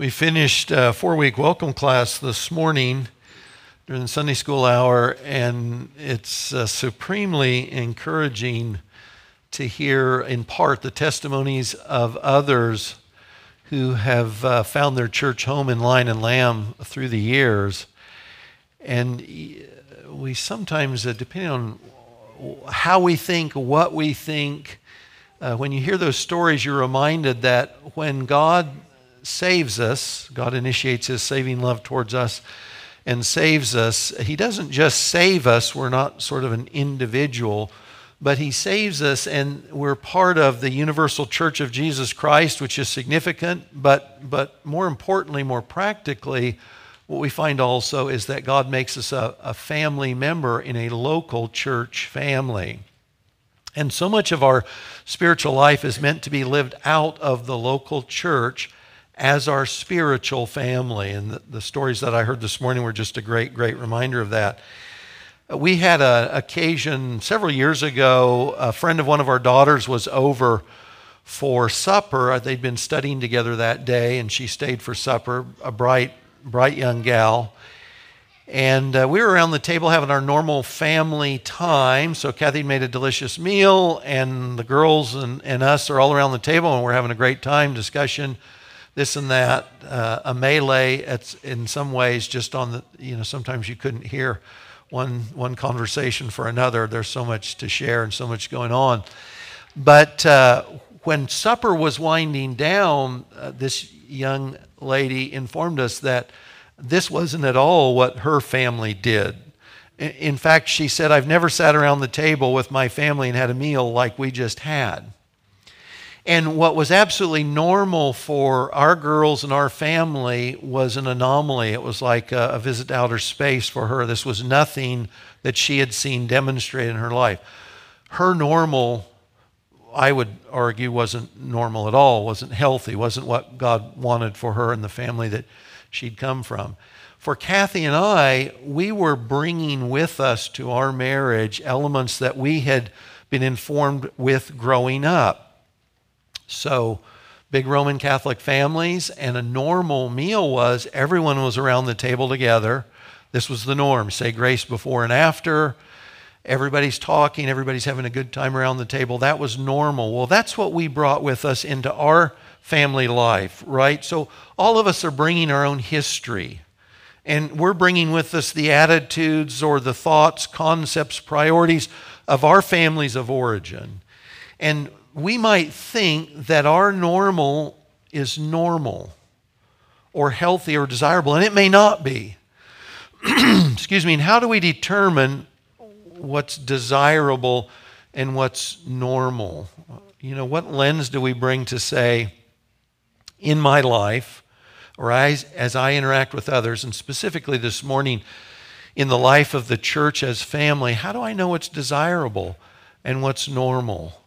We finished a four week welcome class this morning during the Sunday school hour, and it's uh, supremely encouraging to hear, in part, the testimonies of others who have uh, found their church home in Lion and Lamb through the years. And we sometimes, uh, depending on how we think, what we think, uh, when you hear those stories, you're reminded that when God saves us, God initiates his saving love towards us and saves us, he doesn't just save us, we're not sort of an individual, but he saves us and we're part of the universal church of Jesus Christ, which is significant, but, but more importantly, more practically, what we find also is that God makes us a, a family member in a local church family. And so much of our spiritual life is meant to be lived out of the local church as our spiritual family. And the, the, stories that I heard this morning were just a great, great reminder of that. We had an occasion several years ago, a friend of one of our daughters was over for supper. They'd been studying together that day, and she stayed for supper, a bright, bright young gal. And uh, we were around the table having our normal family time. So Kathy made a delicious meal, and the girls and, and us are all around the table, and we're having a great time, discussion this and that, uh, a melee. It's in some ways just on the, you know, sometimes you couldn't hear one, one conversation for another. There's so much to share and so much going on. But uh, when supper was winding down, uh, this young lady informed us that this wasn't at all what her family did. In fact, she said, I've never sat around the table with my family and had a meal like we just had. And what was absolutely normal for our girls and our family was an anomaly. It was like a, a visit to outer space for her. This was nothing that she had seen demonstrated in her life. Her normal, I would argue, wasn't normal at all, wasn't healthy, wasn't what God wanted for her and the family that she'd come from. For Kathy and I, we were bringing with us to our marriage elements that we had been informed with growing up. So, big Roman Catholic families, and a normal meal was everyone was around the table together. This was the norm. Say grace before and after. Everybody's talking, everybody's having a good time around the table. That was normal. Well, that's what we brought with us into our family life, right? So, all of us are bringing our own history. And we're bringing with us the attitudes or the thoughts, concepts, priorities of our families of origin. And we might think that our normal is normal or healthy or desirable, and it may not be. Excuse me, and how do we determine what's desirable and what's normal? You know, what lens do we bring to say, in my life, or as, as I interact with others, and specifically this morning, in the life of the church as family, how do I know what's desirable and what's normal?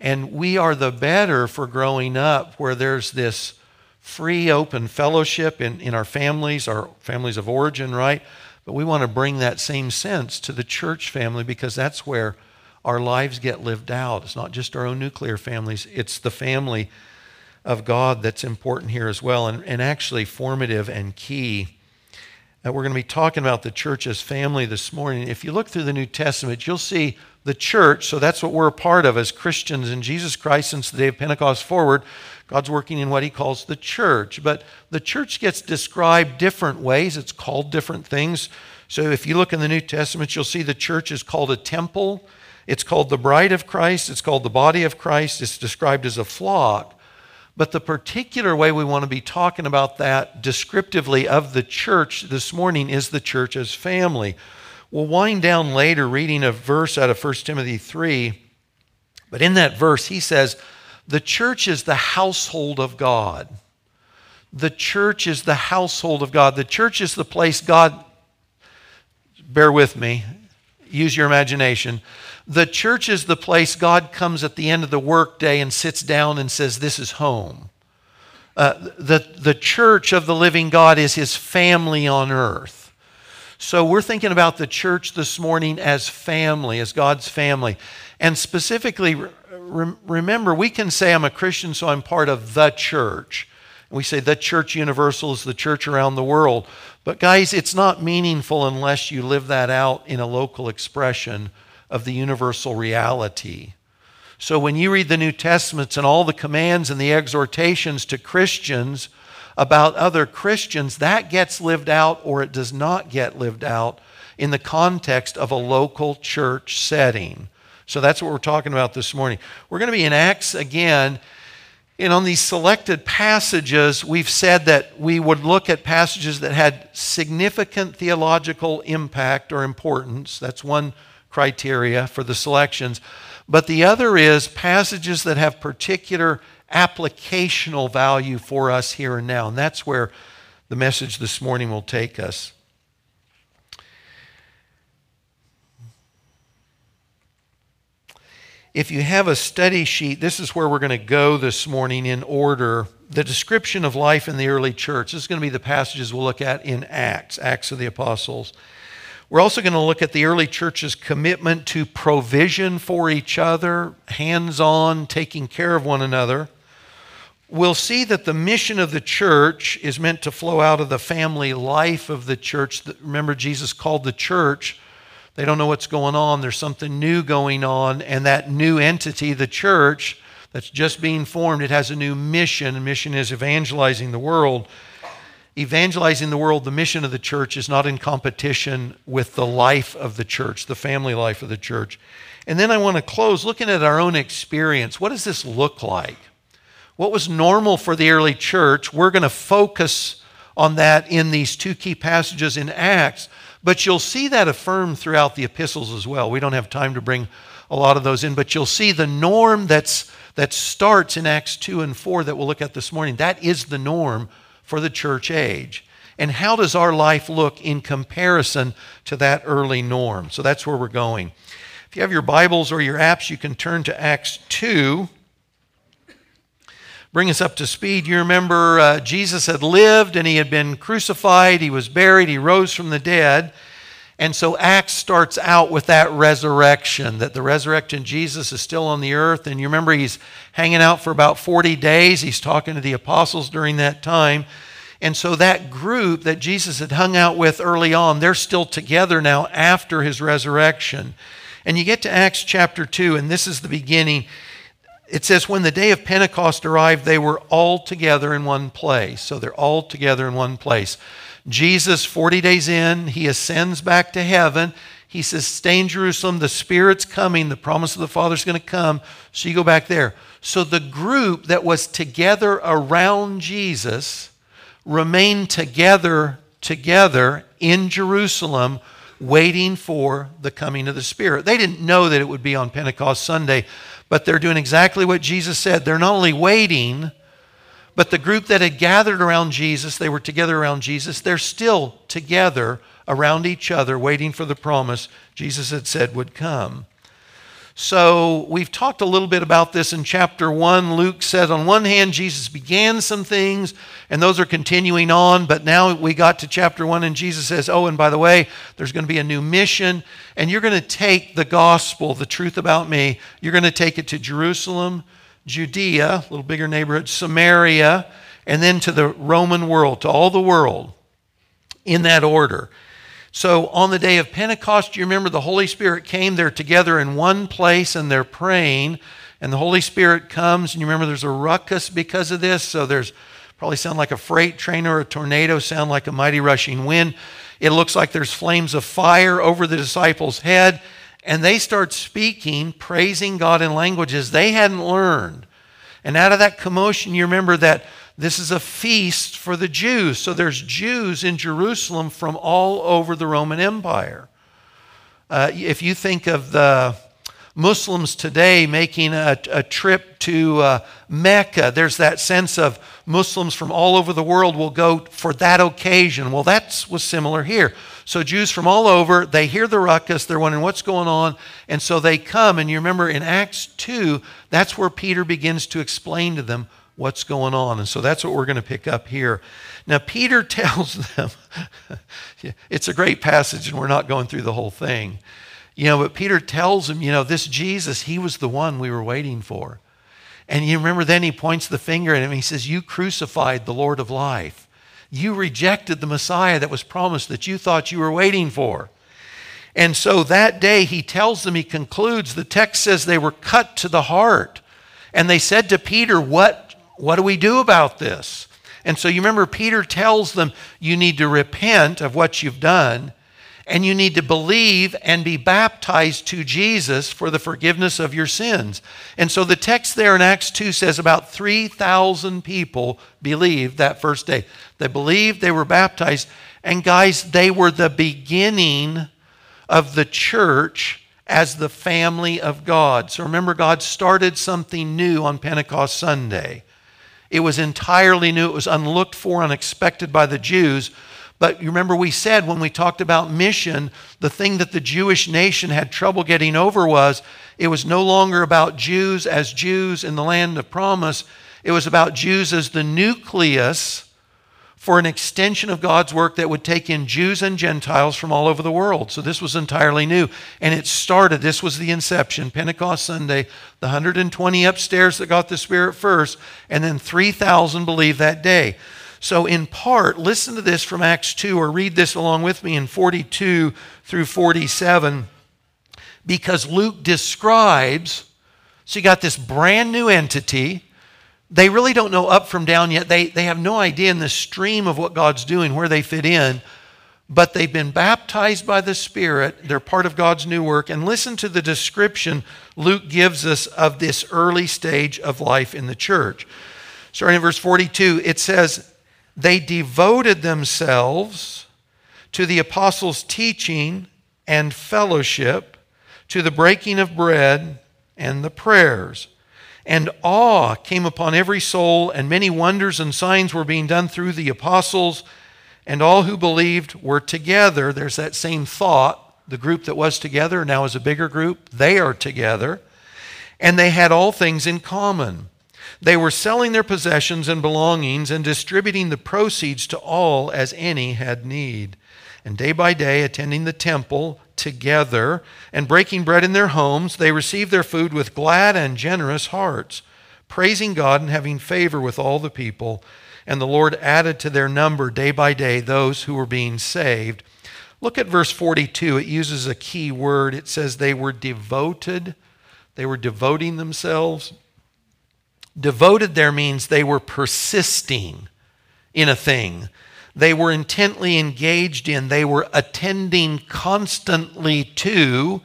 And we are the better for growing up where there's this free, open fellowship in, in our families, our families of origin, right? But we want to bring that same sense to the church family because that's where our lives get lived out. It's not just our own nuclear families, it's the family of God that's important here as well, and, and actually formative and key. And we're going to be talking about the church as family this morning. If you look through the New Testament, you'll see the church, so that's what we're a part of as Christians in Jesus Christ since the day of Pentecost forward. God's working in what he calls the church. But the church gets described different ways, it's called different things. So if you look in the New Testament, you'll see the church is called a temple, it's called the bride of Christ, it's called the body of Christ, it's described as a flock. But the particular way we want to be talking about that descriptively of the church this morning is the church as family. We'll wind down later reading a verse out of 1 Timothy 3. But in that verse, he says, The church is the household of God. The church is the household of God. The church is the place God, bear with me, use your imagination. The church is the place God comes at the end of the workday and sits down and says, This is home. Uh, the, the church of the living God is his family on earth. So we're thinking about the church this morning as family, as God's family. And specifically, re- remember, we can say I'm a Christian, so I'm part of the church. We say the church universal is the church around the world. But guys, it's not meaningful unless you live that out in a local expression of the universal reality. So when you read the New Testaments and all the commands and the exhortations to Christians about other Christians, that gets lived out or it does not get lived out in the context of a local church setting. So that's what we're talking about this morning. We're going to be in Acts again. And on these selected passages, we've said that we would look at passages that had significant theological impact or importance. That's one criteria for the selections. But the other is passages that have particular applicational value for us here and now. And that's where the message this morning will take us. If you have a study sheet, this is where we're going to go this morning in order. The description of life in the early church. This is going to be the passages we'll look at in Acts, Acts of the Apostles. We're also going to look at the early church's commitment to provision for each other, hands on, taking care of one another. We'll see that the mission of the church is meant to flow out of the family life of the church. Remember, Jesus called the church they don't know what's going on. There's something new going on. And that new entity, the church, that's just being formed, it has a new mission. And mission is evangelizing the world. Evangelizing the world, the mission of the church is not in competition with the life of the church, the family life of the church. And then I want to close looking at our own experience. What does this look like? What was normal for the early church? We're going to focus on that in these two key passages in Acts. But you'll see that affirmed throughout the epistles as well. We don't have time to bring a lot of those in, but you'll see the norm that's, that starts in Acts 2 and 4 that we'll look at this morning. That is the norm for the church age. And how does our life look in comparison to that early norm? So that's where we're going. If you have your Bibles or your apps, you can turn to Acts 2 bring us up to speed. You remember uh, Jesus had lived and he had been crucified, he was buried, he rose from the dead. And so Acts starts out with that resurrection, that the resurrected Jesus is still on the earth. And you remember he's hanging out for about 40 days. He's talking to the apostles during that time. And so that group that Jesus had hung out with early on, they're still together now after his resurrection. And you get to Acts chapter 2, and this is the beginning it says, when the day of Pentecost arrived, they were all together in one place. So they're all together in one place. Jesus, 40 days in, he ascends back to heaven. He says, Stay in Jerusalem. The Spirit's coming. The promise of the Father's going to come. So you go back there. So the group that was together around Jesus remained together, together in Jerusalem, waiting for the coming of the Spirit. They didn't know that it would be on Pentecost Sunday, but they're doing exactly what Jesus said. They're not only waiting, but the group that had gathered around Jesus, they were together around Jesus, they're still together around each other, waiting for the promise Jesus had said would come. So we've talked a little bit about this in chapter 1. Luke said, on one hand, Jesus began some things, and those are continuing on, but now we got to chapter 1, and Jesus says, Oh, and by the way, there's going to be a new mission, and you're going to take the gospel, the truth about me, you're going to take it to Jerusalem, Judea, a little bigger neighborhood, Samaria, and then to the Roman world, to all the world, in that order. So on the day of Pentecost, you remember the Holy Spirit came. They're together in one place and they're praying. And the Holy Spirit comes, and you remember there's a ruckus because of this. So there's probably sound like a freight train or a tornado, sound like a mighty rushing wind. It looks like there's flames of fire over the disciples' head. And they start speaking, praising God in languages they hadn't learned. And out of that commotion, you remember that this is a feast for the Jews. So there's Jews in Jerusalem from all over the Roman Empire. Uh, if you think of the Muslims today making a, a trip to uh, Mecca, there's that sense of Muslims from all over the world will go for that occasion. Well, that was similar here. So Jews from all over, they hear the ruckus, they're wondering what's going on, and so they come. And you remember in Acts 2, that's where Peter begins to explain to them what's going on. And so that's what we're going to pick up here. Now, Peter tells them, it's a great passage, and we're not going through the whole thing. You know, but Peter tells them, you know, this Jesus, he was the one we were waiting for. And you remember then he points the finger at him. He says, You crucified the Lord of life. You rejected the Messiah that was promised that you thought you were waiting for. And so that day he tells them, he concludes, the text says they were cut to the heart. And they said to Peter, What, what do we do about this? And so you remember Peter tells them, You need to repent of what you've done and you need to believe and be baptized to Jesus for the forgiveness of your sins. And so the text there in Acts 2 says about 3,000 people believed that first day. They believed, they were baptized, and guys, they were the beginning of the church as the family of God. So remember, God started something new on Pentecost Sunday. It was entirely new, it was unlooked for, unexpected by the Jews but you remember, we said when we talked about mission, the thing that the Jewish nation had trouble getting over was it was no longer about Jews as Jews in the land of promise. It was about Jews as the nucleus for an extension of God's work that would take in Jews and Gentiles from all over the world. So this was entirely new. And it started, this was the inception, Pentecost Sunday, the 120 upstairs that got the Spirit first, and then 3,000 believed that day. So, in part, listen to this from Acts 2, or read this along with me in 42 through 47, because Luke describes, so you got this brand new entity. They really don't know up from down yet. They, they have no idea in the stream of what God's doing, where they fit in, but they've been baptized by the Spirit. They're part of God's new work. And listen to the description Luke gives us of this early stage of life in the church. Starting in verse 42, it says, they devoted themselves to the apostles' teaching and fellowship, to the breaking of bread and the prayers. And awe came upon every soul, and many wonders and signs were being done through the apostles, and all who believed were together. There's that same thought. The group that was together now is a bigger group. They are together. And they had all things in common. They were selling their possessions and belongings and distributing the proceeds to all as any had need. And day by day, attending the temple together and breaking bread in their homes, they received their food with glad and generous hearts, praising God and having favor with all the people. And the Lord added to their number day by day those who were being saved. Look at verse 42. It uses a key word. It says they were devoted. They were devoting themselves. Devoted there means they were persisting in a thing. They were intently engaged in, they were attending constantly to.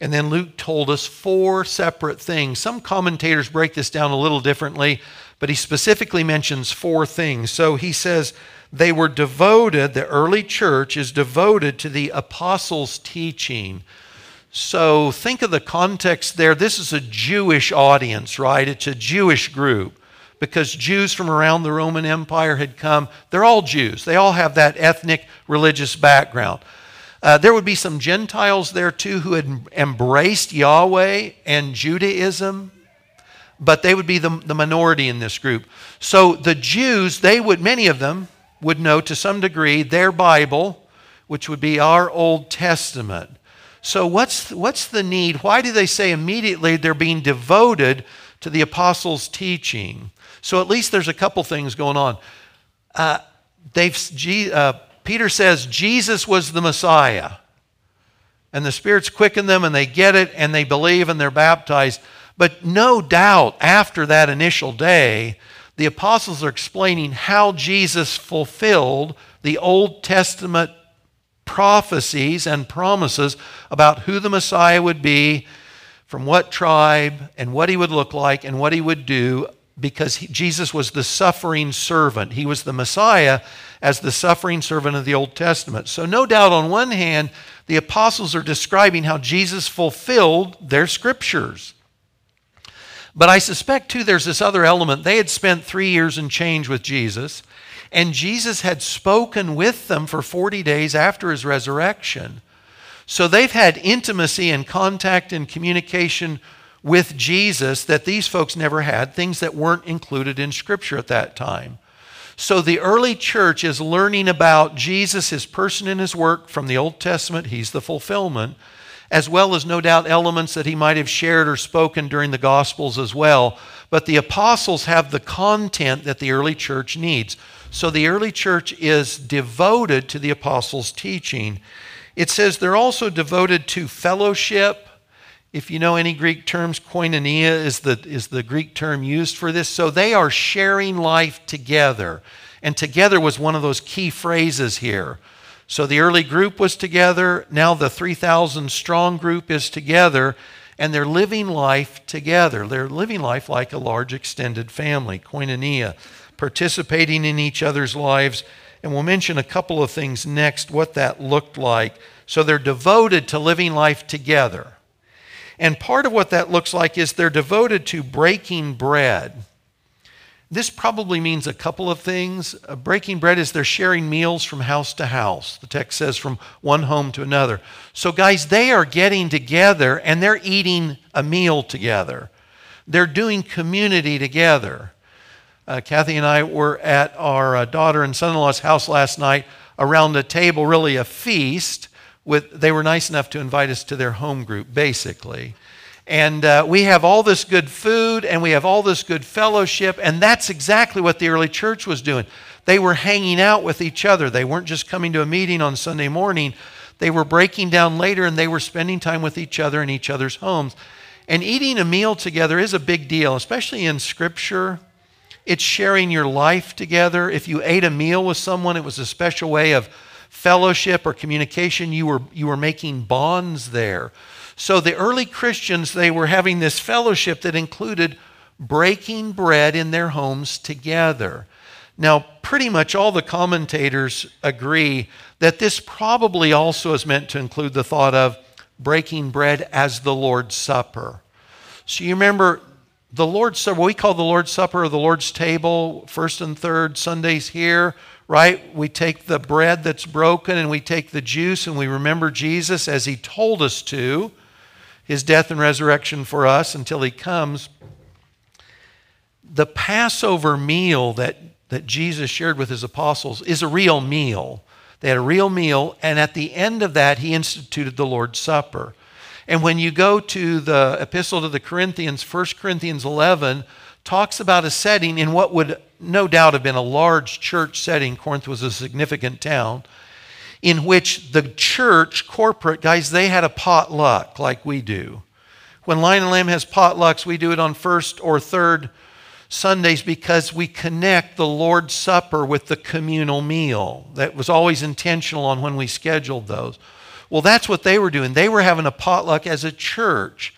And then Luke told us four separate things. Some commentators break this down a little differently, but he specifically mentions four things. So he says they were devoted, the early church is devoted to the apostles' teaching. So think of the context there. This is a Jewish audience, right? It's a Jewish group because Jews from around the Roman Empire had come. They're all Jews, they all have that ethnic religious background. Uh, there would be some Gentiles there too who had embraced Yahweh and Judaism, but they would be the, the minority in this group. So the Jews, they would, many of them would know to some degree their Bible, which would be our Old Testament. So, what's, what's the need? Why do they say immediately they're being devoted to the apostles' teaching? So, at least there's a couple things going on. Uh, they've, uh, Peter says Jesus was the Messiah. And the Spirit's quicken them and they get it and they believe and they're baptized. But no doubt after that initial day, the apostles are explaining how Jesus fulfilled the Old Testament prophecies and promises about who the Messiah would be, from what tribe, and what he would look like, and what he would do, because he, Jesus was the suffering servant. He was the Messiah as the suffering servant of the Old Testament. So, no doubt, on one hand, the apostles are describing how Jesus fulfilled their scriptures. But I suspect, too, there's this other element. They had spent three years and change with Jesus. And Jesus had spoken with them for 40 days after his resurrection. So they've had intimacy and contact and communication with Jesus that these folks never had, things that weren't included in Scripture at that time. So the early church is learning about Jesus, his person and his work from the Old Testament. He's the fulfillment. As well as no doubt elements that he might have shared or spoken during the Gospels as well. But the apostles have the content that the early church needs. So the early church is devoted to the apostles' teaching. It says they're also devoted to fellowship. If you know any Greek terms, koinonia is the, is the Greek term used for this. So they are sharing life together. And together was one of those key phrases here. So the early group was together. Now the 3,000 strong group is together, and they're living life together. They're living life like a large extended family, koinonia, participating in each other's lives. And we'll mention a couple of things next, what that looked like. So they're devoted to living life together. And part of what that looks like is they're devoted to breaking bread. This probably means a couple of things. Uh, breaking bread is they're sharing meals from house to house. The text says from one home to another. So, guys, they are getting together and they're eating a meal together. They're doing community together. Uh, Kathy and I were at our uh, daughter and son in law's house last night around a table, really a feast. With, they were nice enough to invite us to their home group, basically. And uh, we have all this good food and we have all this good fellowship. And that's exactly what the early church was doing. They were hanging out with each other. They weren't just coming to a meeting on Sunday morning, they were breaking down later and they were spending time with each other in each other's homes. And eating a meal together is a big deal, especially in Scripture. It's sharing your life together. If you ate a meal with someone, it was a special way of fellowship or communication. You were, you were making bonds there. So the early Christians, they were having this fellowship that included breaking bread in their homes together. Now, pretty much all the commentators agree that this probably also is meant to include the thought of breaking bread as the Lord's Supper. So you remember the Lord's Supper, we call the Lord's Supper or the Lord's table, first and third Sundays here, right? We take the bread that's broken and we take the juice and we remember Jesus as he told us to his death and resurrection for us until he comes. The Passover meal that, that Jesus shared with his apostles is a real meal. They had a real meal, and at the end of that, he instituted the Lord's Supper. And when you go to the epistle to the Corinthians, 1 Corinthians 11 talks about a setting in what would no doubt have been a large church setting. Corinth was a significant town in which the church, corporate guys, they had a potluck like we do. When Lion and Lamb has potlucks, we do it on first or third Sundays because we connect the Lord's Supper with the communal meal. That was always intentional on when we scheduled those. Well, that's what they were doing. They were having a potluck as a church.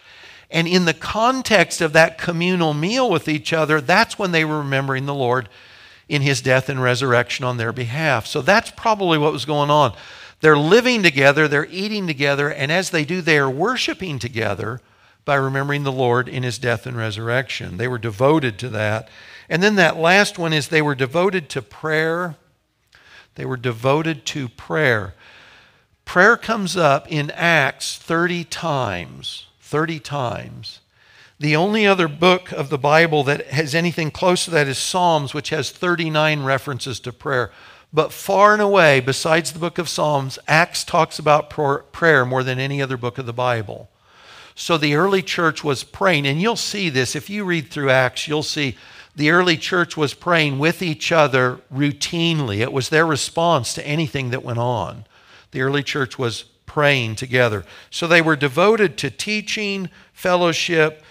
And in the context of that communal meal with each other, that's when they were remembering the Lord in his death and resurrection on their behalf. So that's probably what was going on. They're living together, they're eating together, and as they do, they are worshiping together by remembering the Lord in his death and resurrection. They were devoted to that. And then that last one is they were devoted to prayer. They were devoted to prayer. Prayer comes up in Acts 30 times. 30 times. The only other book of the Bible that has anything close to that is Psalms, which has 39 references to prayer. But far and away, besides the book of Psalms, Acts talks about prayer more than any other book of the Bible. So the early church was praying, and you'll see this if you read through Acts, you'll see the early church was praying with each other routinely. It was their response to anything that went on. The early church was praying together. So they were devoted to teaching, fellowship,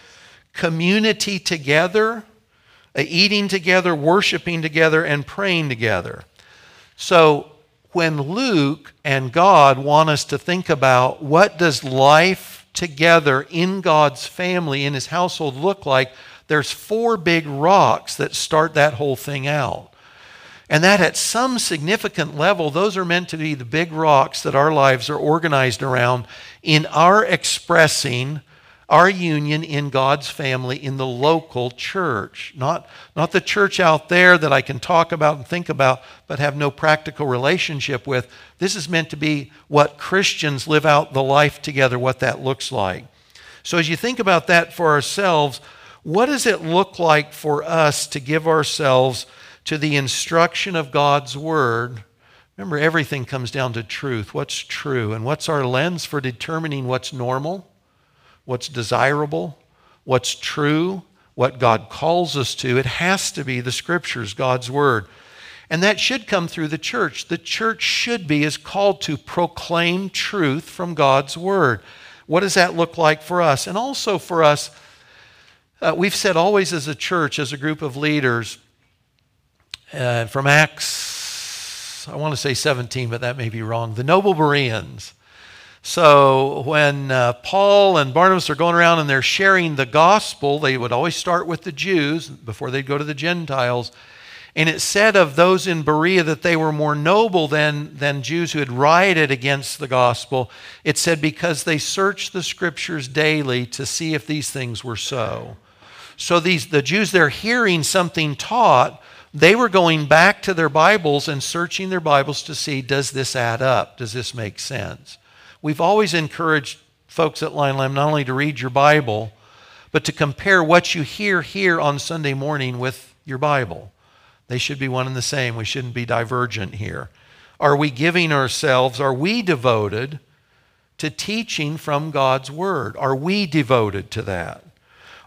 community together, uh, eating together, worshiping together, and praying together. So when Luke and God want us to think about what does life together in God's family, in his household look like, there's four big rocks that start that whole thing out. And that at some significant level, those are meant to be the big rocks that our lives are organized around in our expressing our union in God's family in the local church. Not, not the church out there that I can talk about and think about, but have no practical relationship with. This is meant to be what Christians live out the life together, what that looks like. So as you think about that for ourselves, what does it look like for us to give ourselves to the instruction of God's Word Remember, everything comes down to truth. What's true? And what's our lens for determining what's normal, what's desirable, what's true, what God calls us to? It has to be the scriptures, God's word. And that should come through the church. The church should be is called to proclaim truth from God's word. What does that look like for us? And also for us, uh, we've said always as a church, as a group of leaders, uh, from Acts I want to say 17, but that may be wrong. The noble Bereans. So when uh, Paul and Barnabas are going around and they're sharing the gospel, they would always start with the Jews before they'd go to the Gentiles. And it said of those in Berea that they were more noble than, than Jews who had rioted against the gospel. It said because they searched the scriptures daily to see if these things were so. So these the Jews they're hearing something taught they were going back to their Bibles and searching their Bibles to see does this add up? Does this make sense? We've always encouraged folks at Lion Lamb not only to read your Bible, but to compare what you hear here on Sunday morning with your Bible. They should be one and the same. We shouldn't be divergent here. Are we giving ourselves, are we devoted to teaching from God's Word? Are we devoted to that?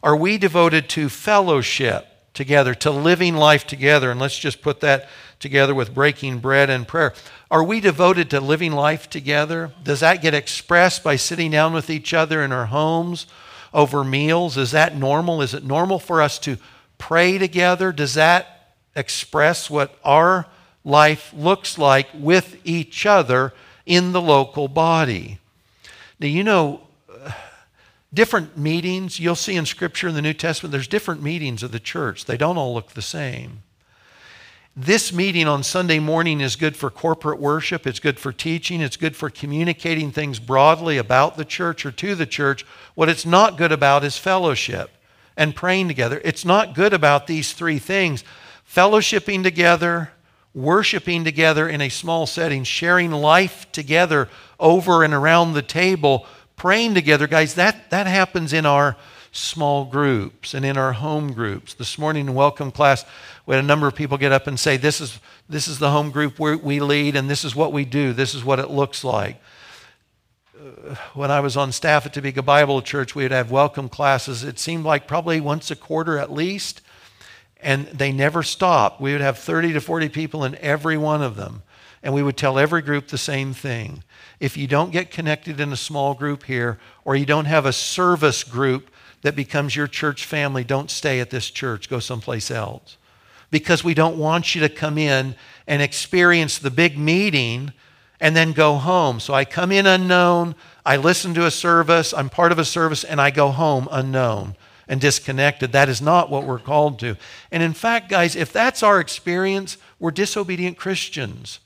Are we devoted to fellowship? together, to living life together. And let's just put that together with breaking bread and prayer. Are we devoted to living life together? Does that get expressed by sitting down with each other in our homes over meals? Is that normal? Is it normal for us to pray together? Does that express what our life looks like with each other in the local body? Now, you know, different meetings. You'll see in Scripture in the New Testament, there's different meetings of the church. They don't all look the same. This meeting on Sunday morning is good for corporate worship, it's good for teaching, it's good for communicating things broadly about the church or to the church. What it's not good about is fellowship and praying together. It's not good about these three things fellowshipping together, worshiping together in a small setting, sharing life together over and around the table praying together, guys, that, that happens in our small groups and in our home groups. This morning in welcome class, we had a number of people get up and say, This is, this is the home group we lead, and this is what we do, this is what it looks like. Uh, when I was on staff at Topeka Bible Church, we would have welcome classes. It seemed like probably once a quarter at least, and they never stopped. We would have 30 to 40 people in every one of them, and we would tell every group the same thing if you don't get connected in a small group here, or you don't have a service group that becomes your church family, don't stay at this church. Go someplace else. Because we don't want you to come in and experience the big meeting and then go home. So I come in unknown, I listen to a service, I'm part of a service, and I go home unknown and disconnected. That is not what we're called to. And in fact, guys, if that's our experience, we're disobedient Christians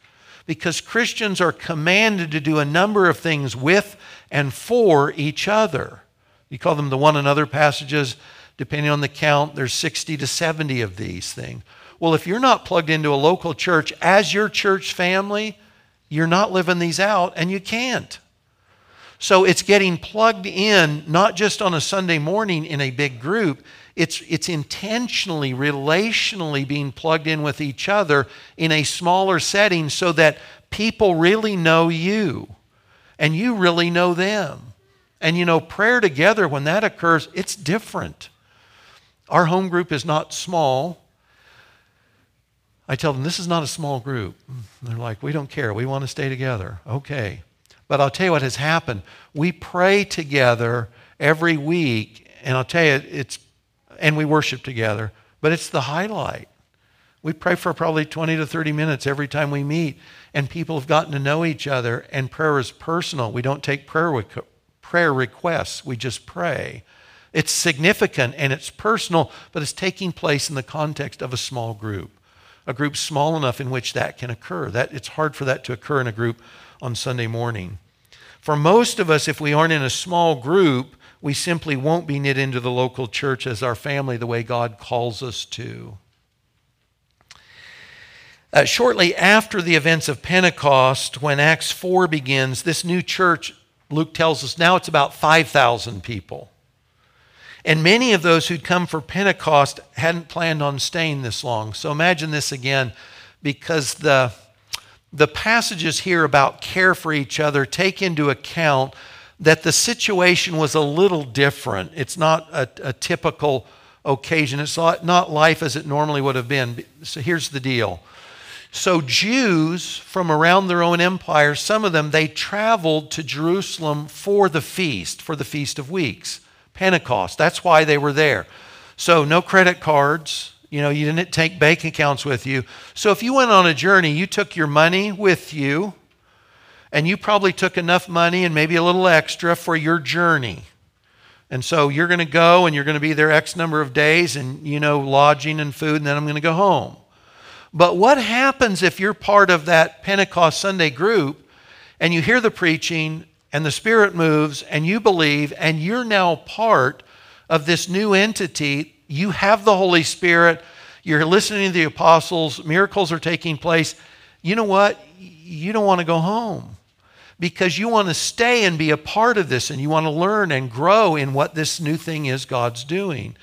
because Christians are commanded to do a number of things with and for each other. You call them the one another passages. Depending on the count, there's 60 to 70 of these things. Well, if you're not plugged into a local church as your church family, you're not living these out and you can't. So it's getting plugged in, not just on a Sunday morning in a big group, it's, it's intentionally, relationally being plugged in with each other in a smaller setting so that people really know you and you really know them. And you know, prayer together, when that occurs, it's different. Our home group is not small. I tell them, this is not a small group. They're like, we don't care. We want to stay together. Okay. But I'll tell you what has happened. We pray together every week, and I'll tell you, it's and we worship together. But it's the highlight. We pray for probably 20 to 30 minutes every time we meet, and people have gotten to know each other, and prayer is personal. We don't take prayer, prayer requests, we just pray. It's significant and it's personal, but it's taking place in the context of a small group, a group small enough in which that can occur. That, it's hard for that to occur in a group on Sunday morning. For most of us, if we aren't in a small group, we simply won't be knit into the local church as our family the way God calls us to. Uh, shortly after the events of Pentecost, when Acts 4 begins, this new church, Luke tells us now it's about 5,000 people. And many of those who'd come for Pentecost hadn't planned on staying this long. So imagine this again, because the the passages here about care for each other take into account that the situation was a little different. It's not a, a typical occasion, it's not life as it normally would have been. So here's the deal. So, Jews from around their own empire, some of them, they traveled to Jerusalem for the feast, for the Feast of Weeks, Pentecost. That's why they were there. So, no credit cards, you know, you didn't take bank accounts with you. So if you went on a journey, you took your money with you, and you probably took enough money and maybe a little extra for your journey. And so you're going to go and you're going to be there X number of days and, you know, lodging and food, and then I'm going to go home. But what happens if you're part of that Pentecost Sunday group and you hear the preaching and the Spirit moves and you believe and you're now part of this new entity you have the Holy Spirit, you're listening to the apostles, miracles are taking place. You know what? You don't want to go home because you want to stay and be a part of this and you want to learn and grow in what this new thing is God's doing.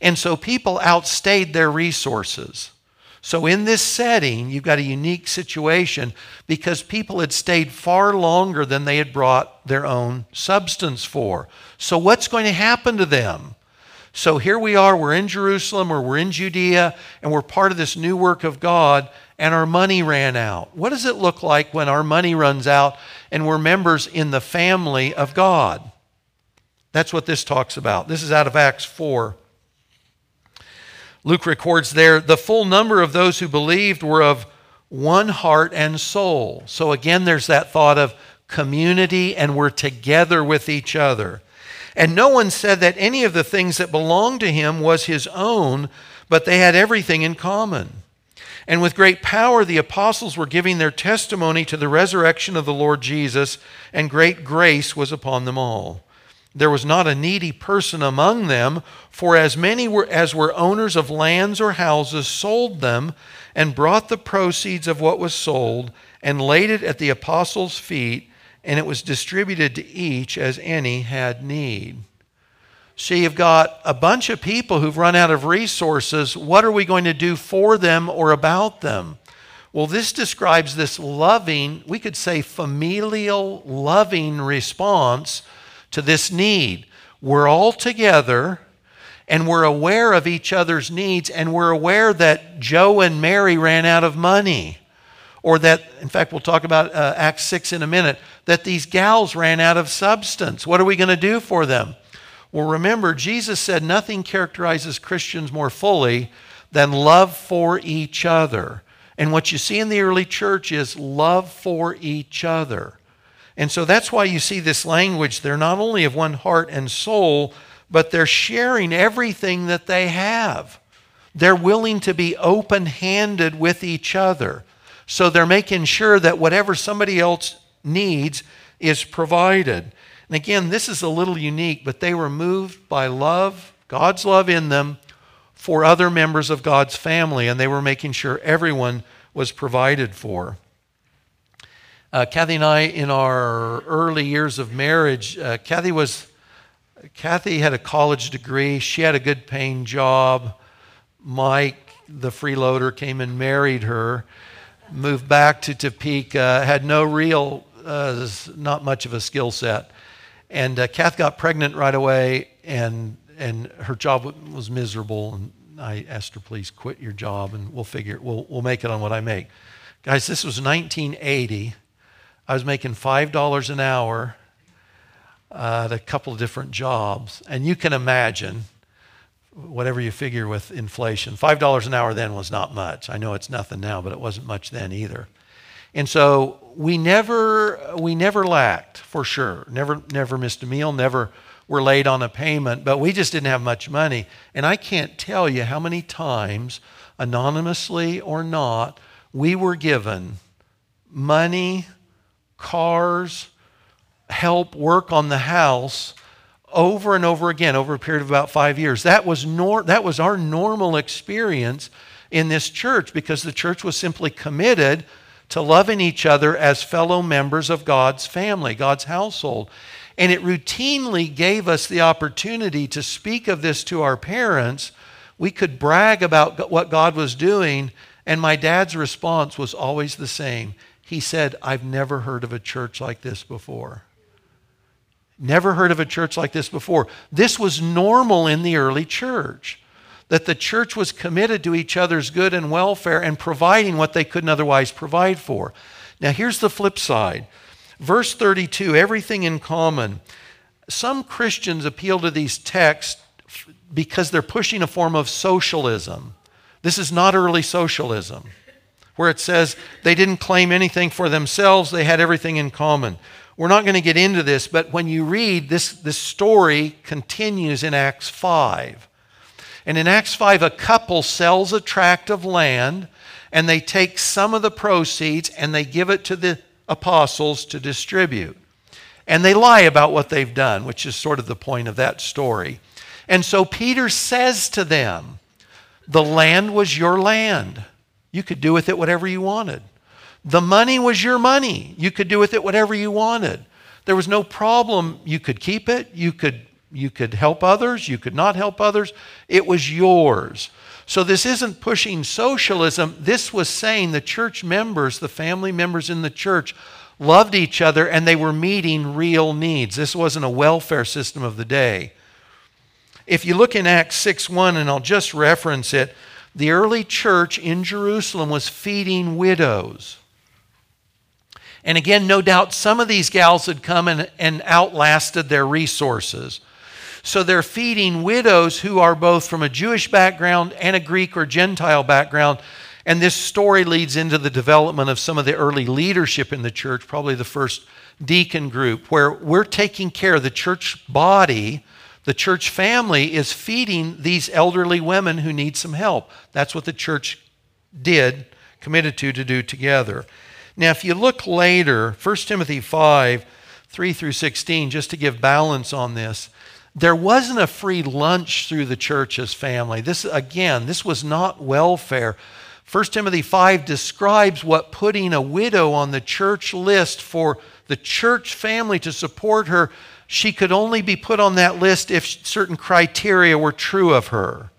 And so people outstayed their resources. So, in this setting, you've got a unique situation because people had stayed far longer than they had brought their own substance for. So, what's going to happen to them? So here we are, we're in Jerusalem or we're in Judea, and we're part of this new work of God, and our money ran out. What does it look like when our money runs out and we're members in the family of God? That's what this talks about. This is out of Acts 4. Luke records there the full number of those who believed were of one heart and soul. So again, there's that thought of community, and we're together with each other. And no one said that any of the things that belonged to him was his own, but they had everything in common. And with great power, the apostles were giving their testimony to the resurrection of the Lord Jesus, and great grace was upon them all. There was not a needy person among them, for as many were, as were owners of lands or houses sold them and brought the proceeds of what was sold and laid it at the apostles' feet and it was distributed to each as any had need. So you've got a bunch of people who've run out of resources. What are we going to do for them or about them? Well, this describes this loving, we could say familial, loving response to this need. We're all together and we're aware of each other's needs and we're aware that Joe and Mary ran out of money or that, in fact, we'll talk about uh, Acts 6 in a minute, that these gals ran out of substance. What are we going to do for them? Well, remember, Jesus said nothing characterizes Christians more fully than love for each other. And what you see in the early church is love for each other. And so that's why you see this language. They're not only of one heart and soul, but they're sharing everything that they have. They're willing to be open handed with each other. So they're making sure that whatever somebody else needs is provided. And again, this is a little unique, but they were moved by love, God's love in them, for other members of God's family, and they were making sure everyone was provided for. Uh, Kathy and I, in our early years of marriage, uh, Kathy was Kathy had a college degree. She had a good paying job. Mike, the freeloader, came and married her moved back to Topeka, had no real, uh, not much of a skill set. And uh, Kath got pregnant right away, and, and her job was miserable. And I asked her, please quit your job, and we'll figure, we'll, we'll make it on what I make. Guys, this was 1980. I was making $5 an hour uh, at a couple of different jobs. And you can imagine whatever you figure with inflation. $5 an hour then was not much. I know it's nothing now, but it wasn't much then either. And so we never we never lacked for sure. Never never missed a meal, never were late on a payment, but we just didn't have much money. And I can't tell you how many times anonymously or not we were given money, cars, help work on the house over and over again over a period of about five years. That was, nor- that was our normal experience in this church because the church was simply committed to loving each other as fellow members of God's family, God's household. And it routinely gave us the opportunity to speak of this to our parents. We could brag about what God was doing, and my dad's response was always the same he said, I've never heard of a church like this before. Never heard of a church like this before. This was normal in the early church, that the church was committed to each other's good and welfare and providing what they couldn't otherwise provide for. Now, here's the flip side. Verse 32 everything in common. Some Christians appeal to these texts because they're pushing a form of socialism. This is not early socialism, where it says they didn't claim anything for themselves, they had everything in common. We're not going to get into this, but when you read this, this story continues in Acts 5. And in Acts 5, a couple sells a tract of land and they take some of the proceeds and they give it to the apostles to distribute. And they lie about what they've done, which is sort of the point of that story. And so Peter says to them, The land was your land. You could do with it whatever you wanted. The money was your money. You could do with it whatever you wanted. There was no problem. You could keep it. You could, you could help others. You could not help others. It was yours. So this isn't pushing socialism. This was saying the church members, the family members in the church, loved each other and they were meeting real needs. This wasn't a welfare system of the day. If you look in Acts 6 1, and I'll just reference it, the early church in Jerusalem was feeding widows. And again, no doubt some of these gals had come and, and outlasted their resources. So they're feeding widows who are both from a Jewish background and a Greek or Gentile background. And this story leads into the development of some of the early leadership in the church, probably the first deacon group, where we're taking care of the church body. The church family is feeding these elderly women who need some help. That's what the church did, committed to, to do together. Now, if you look later, 1 Timothy 5 3 through 16, just to give balance on this, there wasn't a free lunch through the church's family. This, again, this was not welfare. 1 Timothy 5 describes what putting a widow on the church list for the church family to support her, she could only be put on that list if certain criteria were true of her.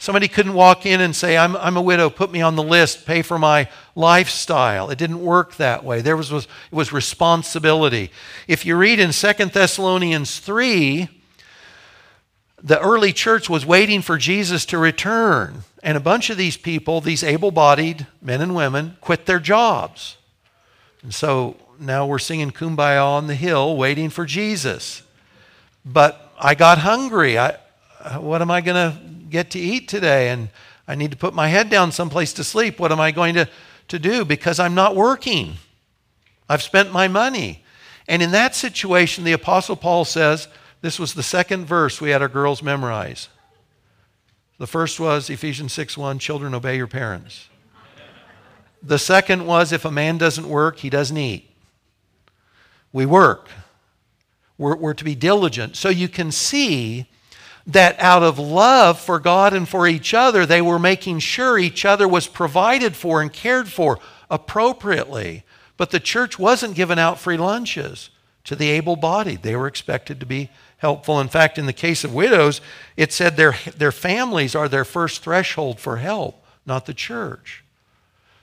Somebody couldn't walk in and say, I'm, I'm a widow, put me on the list, pay for my lifestyle. It didn't work that way. There was, was, it was responsibility. If you read in 2 Thessalonians 3, the early church was waiting for Jesus to return. And a bunch of these people, these able bodied men and women, quit their jobs. And so now we're singing Kumbaya on the hill, waiting for Jesus. But I got hungry. I, uh, what am I going to get to eat today and I need to put my head down someplace to sleep. What am I going to, to do? Because I'm not working. I've spent my money. And in that situation, the Apostle Paul says, this was the second verse we had our girls memorize. The first was Ephesians 6 1, children, obey your parents. The second was if a man doesn't work, he doesn't eat. We work. We're, we're to be diligent. So you can see that out of love for God and for each other, they were making sure each other was provided for and cared for appropriately. But the church wasn't giving out free lunches to the able bodied. They were expected to be helpful. In fact, in the case of widows, it said their, their families are their first threshold for help, not the church.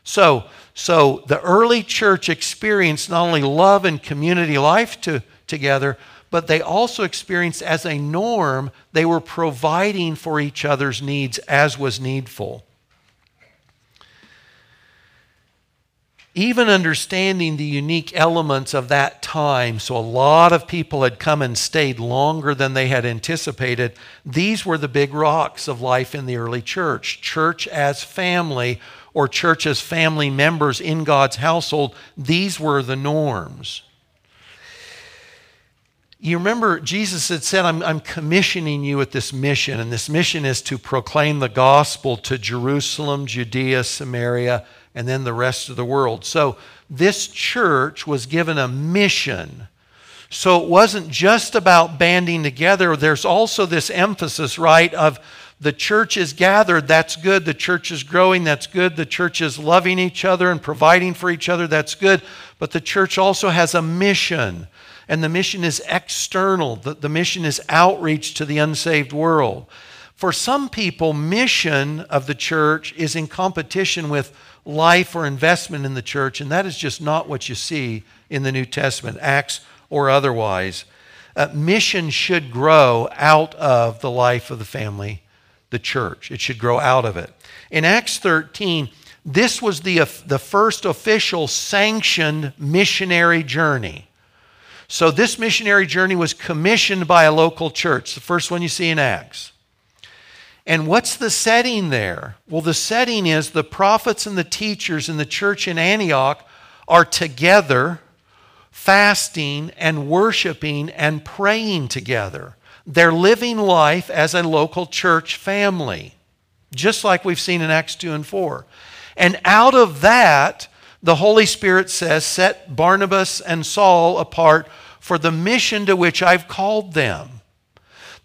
So, so the early church experienced not only love and community life to, together, but they also experienced as a norm, they were providing for each other's needs as was needful. Even understanding the unique elements of that time, so a lot of people had come and stayed longer than they had anticipated, these were the big rocks of life in the early church. Church as family or church as family members in God's household, these were the norms. You remember Jesus had said, I'm, I'm, commissioning you with this mission, and this mission is to proclaim the gospel to Jerusalem, Judea, Samaria, and then the rest of the world. So this church was given a mission. So it wasn't just about banding together, there's also this emphasis, right, of the church is gathered, that's good. The church is growing, that's good. The church is loving each other and providing for each other, that's good. But the church also has a mission and the mission is external, the, the mission is outreach to the unsaved world. For some people, mission of the church is in competition with life or investment in the church, and that is just not what you see in the New Testament, Acts or otherwise. Uh, mission should grow out of the life of the family, the church. It should grow out of it. In Acts 13, this was the, the first official sanctioned missionary journey. So, this missionary journey was commissioned by a local church, the first one you see in Acts. And what's the setting there? Well, the setting is the prophets and the teachers in the church in Antioch are together, fasting and worshiping and praying together. They're living life as a local church family, just like we've seen in Acts 2 and 4. And out of that, the Holy Spirit says, Set Barnabas and Saul apart for the mission to which I've called them.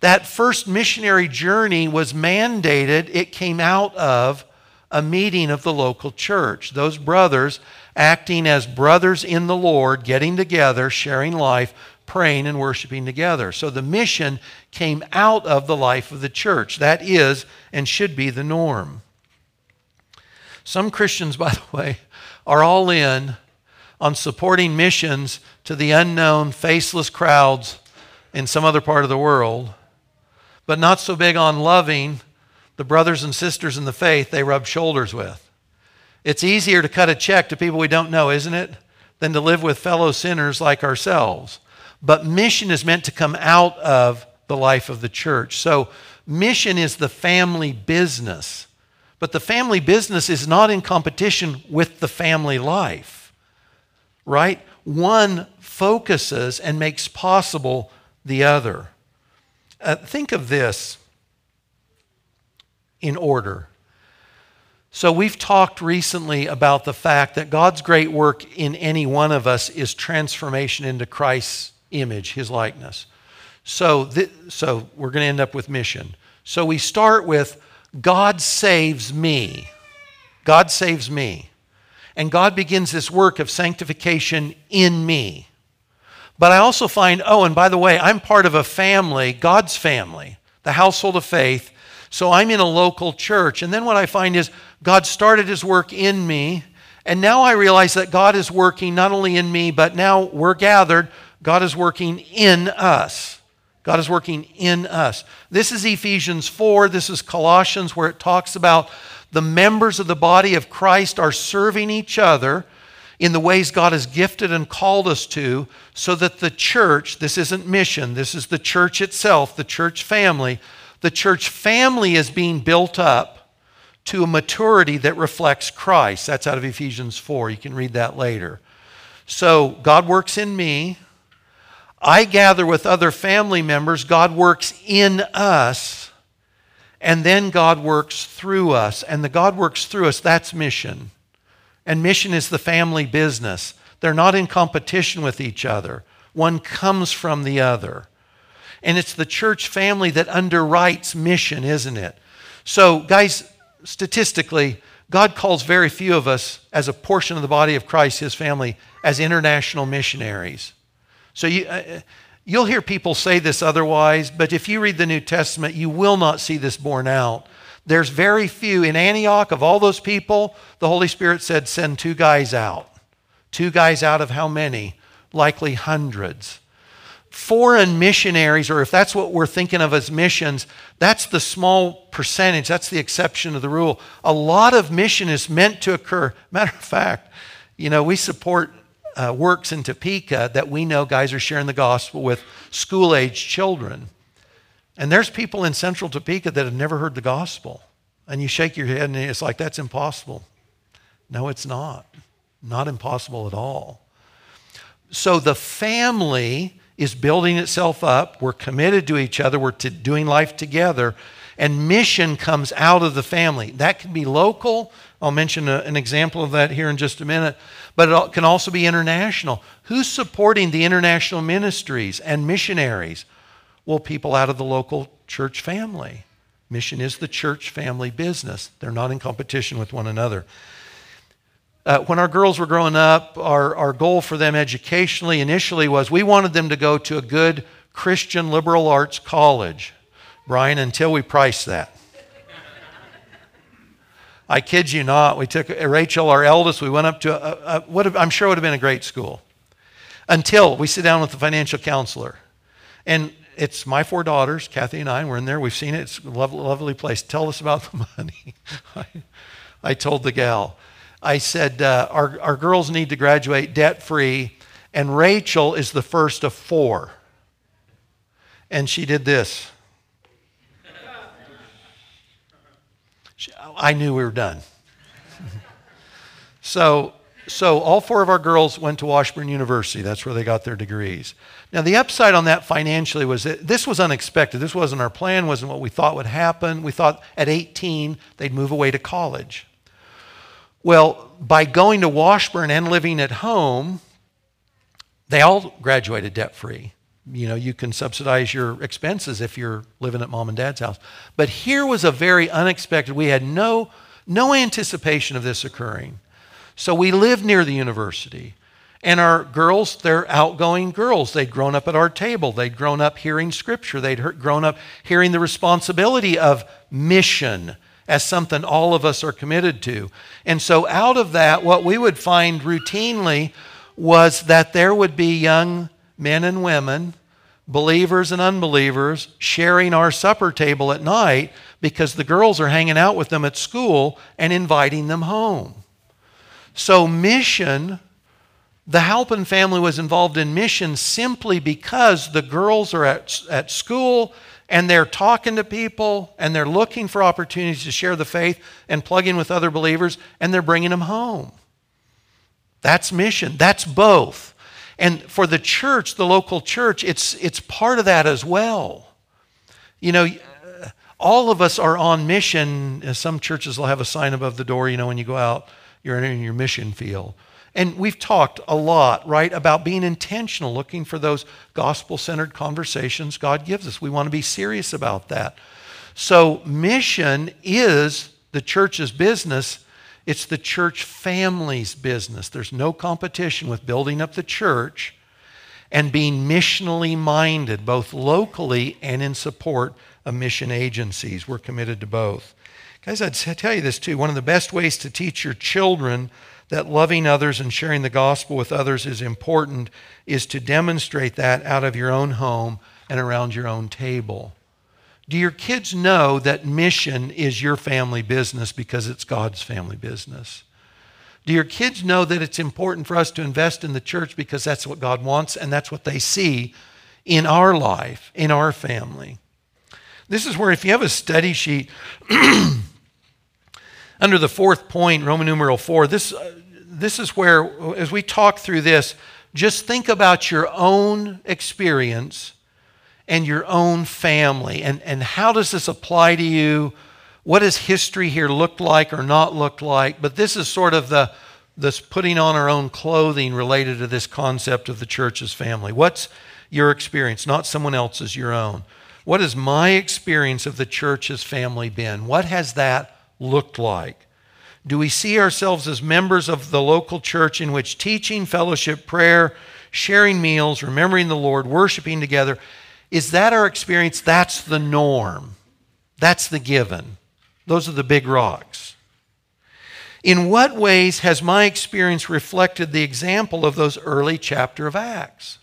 That first missionary journey was mandated, it came out of a meeting of the local church. Those brothers acting as brothers in the Lord, getting together, sharing life, praying and worshiping together. So the mission came out of the life of the church. That is and should be the norm. Some Christians, by the way, are all in on supporting missions to the unknown, faceless crowds in some other part of the world, but not so big on loving the brothers and sisters in the faith they rub shoulders with. It's easier to cut a check to people we don't know, isn't it, than to live with fellow sinners like ourselves. But mission is meant to come out of the life of the church. So, mission is the family business. But the family business is not in competition with the family life, right? One focuses and makes possible the other. Uh, think of this in order. So, we've talked recently about the fact that God's great work in any one of us is transformation into Christ's image, his likeness. So, th- so we're going to end up with mission. So, we start with God saves me. God saves me. And God begins this work of sanctification in me. But I also find, oh, and by the way, I'm part of a family, God's family, the household of faith. So I'm in a local church. And then what I find is God started his work in me. And now I realize that God is working not only in me, but now we're gathered, God is working in us. God is working in us. This is Ephesians 4. This is Colossians, where it talks about the members of the body of Christ are serving each other in the ways God has gifted and called us to, so that the church, this isn't mission, this is the church itself, the church family, the church family is being built up to a maturity that reflects Christ. That's out of Ephesians 4. You can read that later. So God works in me. I gather with other family members, God works in us, and then God works through us. And the God works through us, that's mission. And mission is the family business. They're not in competition with each other, one comes from the other. And it's the church family that underwrites mission, isn't it? So, guys, statistically, God calls very few of us, as a portion of the body of Christ, his family, as international missionaries. So you, uh, you'll hear people say this otherwise, but if you read the New Testament, you will not see this borne out. There's very few. In Antioch, of all those people, the Holy Spirit said, send two guys out. Two guys out of how many? Likely hundreds. Foreign missionaries, or if that's what we're thinking of as missions, that's the small percentage. That's the exception to the rule. A lot of mission is meant to occur. Matter of fact, you know, we support uh, works in Topeka that we know guys are sharing the gospel with school age children. And there's people in central Topeka that have never heard the gospel. And you shake your head and it's like, that's impossible. No, it's not. Not impossible at all. So the family is building itself up. We're committed to each other. We're to doing life together. And mission comes out of the family. That can be local. I'll mention a, an example of that here in just a minute but it can also be international. Who's supporting the international ministries and missionaries? Well, people out of the local church family. Mission is the church family business, they're not in competition with one another. Uh, when our girls were growing up, our, our goal for them educationally initially was we wanted them to go to a good Christian liberal arts college. Brian, until we priced that. I kid you not. We took Rachel, our eldest, we went up to a, a, what I'm sure would have been a great school until we sit down with the financial counselor. And it's my four daughters, Kathy and I, we're in there. We've seen it. It's a lovely, lovely place. Tell us about the money. I, I told the gal, I said, uh, our, our girls need to graduate debt free, and Rachel is the first of four. And she did this. I knew we were done. so, so all four of our girls went to Washburn University. That's where they got their degrees. Now, the upside on that financially was that this was unexpected. This wasn't our plan, wasn't what we thought would happen. We thought at 18 they'd move away to college. Well, by going to Washburn and living at home, they all graduated debt free. You know, you can subsidize your expenses if you're living at mom and dad's house. But here was a very unexpected, we had no, no anticipation of this occurring. So we lived near the university. And our girls, they're outgoing girls. They'd grown up at our table. They'd grown up hearing scripture. They'd grown up hearing the responsibility of mission as something all of us are committed to. And so, out of that, what we would find routinely was that there would be young men and women, believers and unbelievers, sharing our supper table at night because the girls are hanging out with them at school and inviting them home. So, mission, the Halpin family was involved in mission simply because the girls are at, at school and they're talking to people and they're looking for opportunities to share the faith and plug in with other believers and they're bringing them home. That's mission. That's both. And for the church, the local church, it's, it's part of that as well. You know, all of us are on mission. Some churches will have a sign above the door, you know, when you go out, you're in your mission field. And we've talked a lot, right, about being intentional, looking for those gospel centered conversations God gives us. We want to be serious about that. So, mission is the church's business, it's the church family's business. There's no competition with building up the church and being missionally minded, both locally and in support of mission agencies. We're committed to both. Guys, I'd tell you this too. One of the best ways to teach your children that loving others and sharing the gospel with others is important is to demonstrate that out of your own home and around your own table. Do your kids know that mission is your family business because it's God's family business? Do your kids know that it's important for us to invest in the church because that's what God wants and that's what they see in our life, in our family? This is where, if you have a study sheet, under the fourth point, Roman numeral four, this, uh, this is where, as we talk through this, just think about your own experience and your own family and, and how does this apply to you? What does history here look like or not look like? But this is sort of the this putting on our own clothing related to this concept of the church's family. What's your experience, not someone else's, your own? What has my experience of the church's family been? What has that looked like? Do we see ourselves as members of the local church in which teaching, fellowship, prayer, sharing meals, remembering the Lord, worshiping together, is that our experience? That's the norm. That's the given. Those are the big rocks. In what ways has my experience reflected the example of those early chapter of Acts?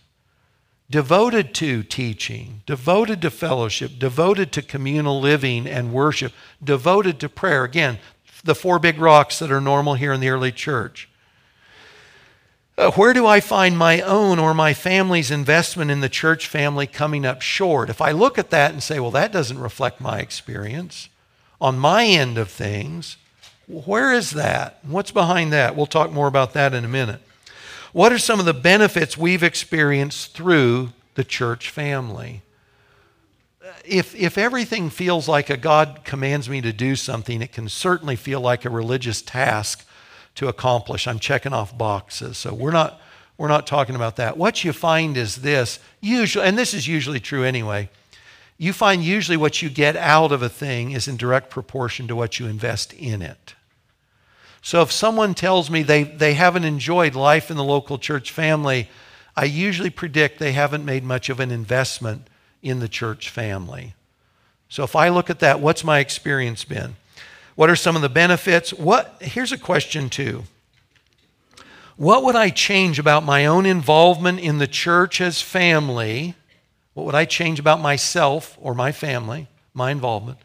Devoted to teaching, devoted to fellowship, devoted to communal living and worship, devoted to prayer. Again, the four big rocks that are normal here in the early church. Uh, where do I find my own or my family's investment in the church family coming up short? If I look at that and say, well, that doesn't reflect my experience on my end of things, where is that? What's behind that? We'll talk more about that in a minute. What are some of the benefits we've experienced through the church family? if, if everything feels like a God commands me to do something, it can certainly feel like a religious task to accomplish. I'm checking off boxes. So we're not, we're not talking about that. What you find is this, usually, and this is usually true anyway, you find usually what you get out of a thing is in direct proportion to what you invest in it. So if someone tells me they, they haven't enjoyed life in the local church family, I usually predict they haven't made much of an investment in the church family. So if I look at that, what's my experience been? What are some of the benefits? What here's a question too. What would I change about my own involvement in the church as family? What would I change about myself or my family, my involvement?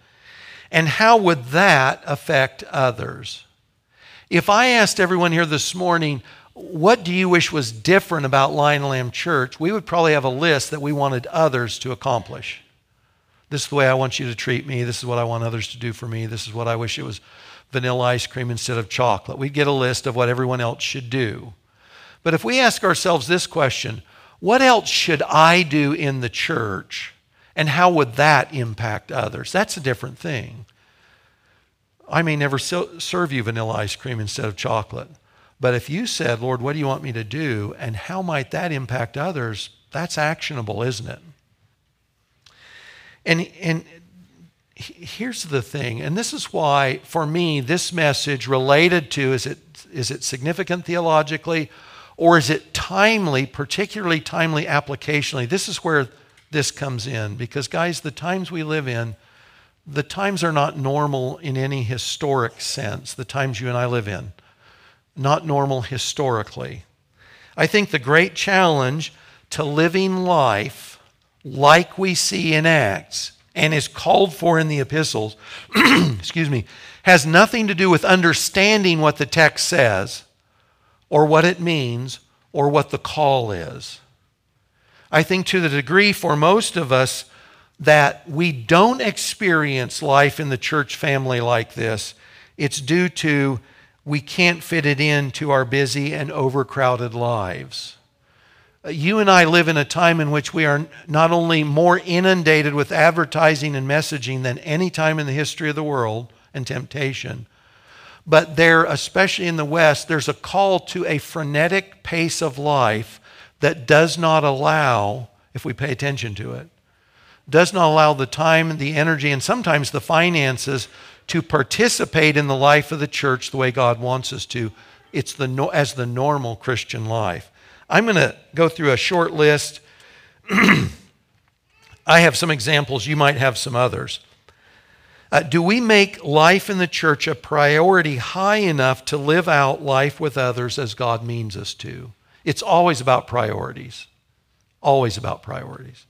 And how would that affect others? If I asked everyone here this morning, what do you wish was different about Lion Lamb Church? We would probably have a list that we wanted others to accomplish. This is the way I want you to treat me. This is what I want others to do for me. This is what I wish it was vanilla ice cream instead of chocolate. We'd get a list of what everyone else should do. But if we ask ourselves this question, what else should I do in the church? And how would that impact others? That's a different thing. I may never serve you vanilla ice cream instead of chocolate. But if you said, Lord, what do you want me to do? And how might that impact others? That's actionable, isn't it? And, and here's the thing, and this is why, for me, this message related to is it, is it significant theologically or is it timely, particularly timely applicationally? This is where this comes in because, guys, the times we live in, the times are not normal in any historic sense, the times you and I live in not normal historically. I think the great challenge to living life like we see in Acts and is called for in the epistles, excuse me, has nothing to do with understanding what the text says or what it means or what the call is. I think to the degree for most of us that we don't experience life in the church family like this, it's due to we can't fit it into our busy and overcrowded lives. Uh, you and I live in a time in which we are not only more inundated with advertising and messaging than any time in the history of the world and temptation, but there, especially in the West, there's a call to a frenetic pace of life that does not allow, if we pay attention to it, does not allow the time, and the energy, and sometimes the finances to participate in the life of the church the way God wants us to. It's the, as the normal Christian life. I'm going to go through a short list. I have some examples, you might have some others. Uh, do we make life in the church a priority high enough to live out life with others as God means us to? It's always about priorities. Always about priorities.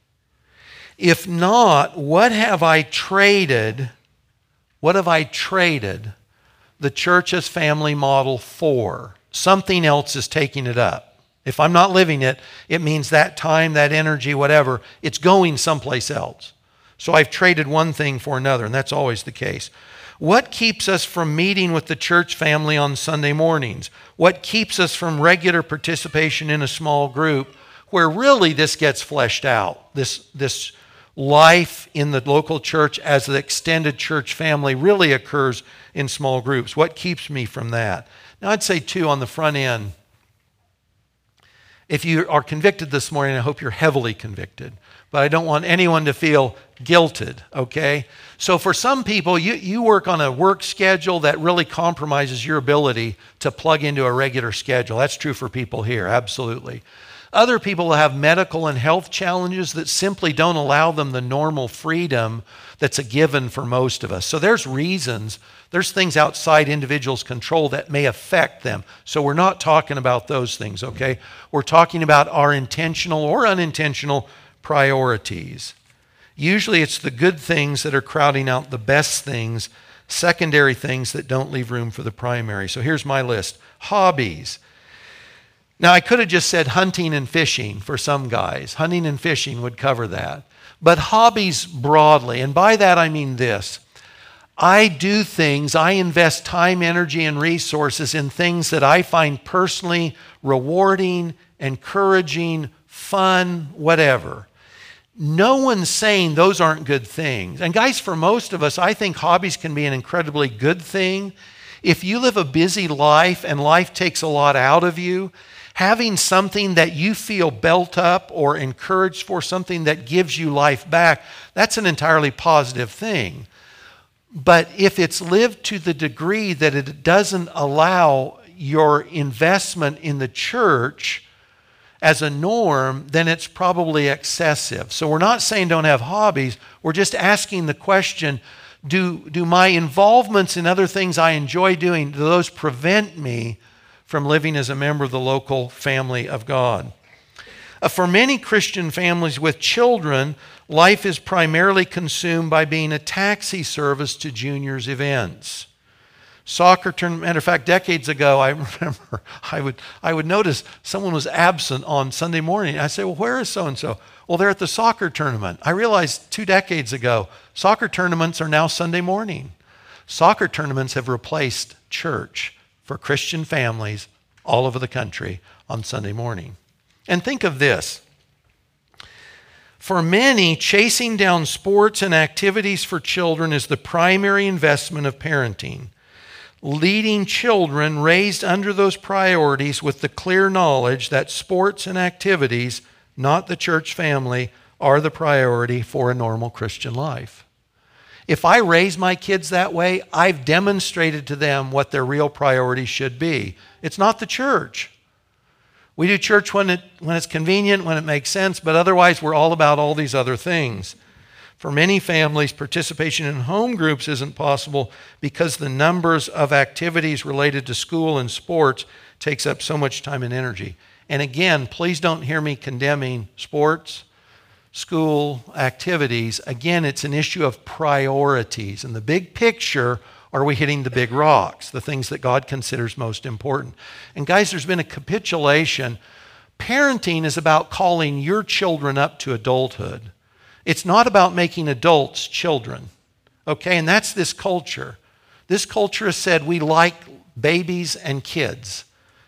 If not, what have I traded what have I traded the church's family model for? Something else is taking it up. If I'm not living it, it means that time, that energy, whatever, it's going someplace else. So I've traded one thing for another, and that's always the case. What keeps us from meeting with the church family on Sunday mornings? What keeps us from regular participation in a small group where really this gets fleshed out? This, this life in the local church as the extended church family really occurs in small groups. What keeps me from that? Now, I'd say, too, on the front end, if you are convicted this morning, I hope you're heavily convicted. But I don't want anyone to feel guilted, okay? So for some people, you, you work on a work schedule that really compromises your ability to plug into a regular schedule. That's true for people here, absolutely. Other people have medical and health challenges that simply don't allow them the normal freedom that's a given for most of us. So there's reasons, there's things outside individuals' control that may affect them. So we're not talking about those things, okay? We're talking about our intentional or unintentional priorities. Usually it's the good things that are crowding out the best things, secondary things that don't leave room for the primary. So here's my list hobbies. Now, I could have just said hunting and fishing for some guys. Hunting and fishing would cover that. But hobbies broadly, and by that I mean this I do things, I invest time, energy, and resources in things that I find personally rewarding, encouraging, fun, whatever. No one's saying those aren't good things. And, guys, for most of us, I think hobbies can be an incredibly good thing. If you live a busy life and life takes a lot out of you, having something that you feel built up or encouraged for, something that gives you life back, that's an entirely positive thing. But if it's lived to the degree that it doesn't allow your investment in the church as a norm, then it's probably excessive. So we're not saying don't have hobbies. We're just asking the question do, do my involvements in other things I enjoy doing, do those prevent me from living as a member of the local family of God? Uh, for many Christian families with children, life is primarily consumed by being a taxi service to juniors' events soccer tournament. Matter of fact, decades ago, I remember I would, I would notice someone was absent on Sunday morning. I say, Well, where is so and so? Well, they're at the soccer tournament. I realized two decades ago, soccer tournaments are now Sunday morning. Soccer tournaments have replaced church for Christian families all over the country on Sunday morning. And think of this. For many, chasing down sports and activities for children is the primary investment of parenting leading children raised under those priorities with the clear knowledge that sports and activities, not the church family, are the priority for a normal Christian life. If I raise my kids that way, I've demonstrated to them what their real priorities should be. It's not the church. We do church when, it, when it's convenient, when it makes sense, but otherwise we're all about all these other things. For many families, participation in home groups isn't possible because the numbers of activities related to school and sports takes up so much time and energy. And again, please don't hear me condemning sports, school activities. Again, it's an issue of priorities. In the big picture, are we hitting the big rocks, the things that God considers most important? And guys, there's been a capitulation. Parenting is about calling your children up to adulthood. It's not about making adults children. Okay, and that's this culture. This culture has said we like babies and kids.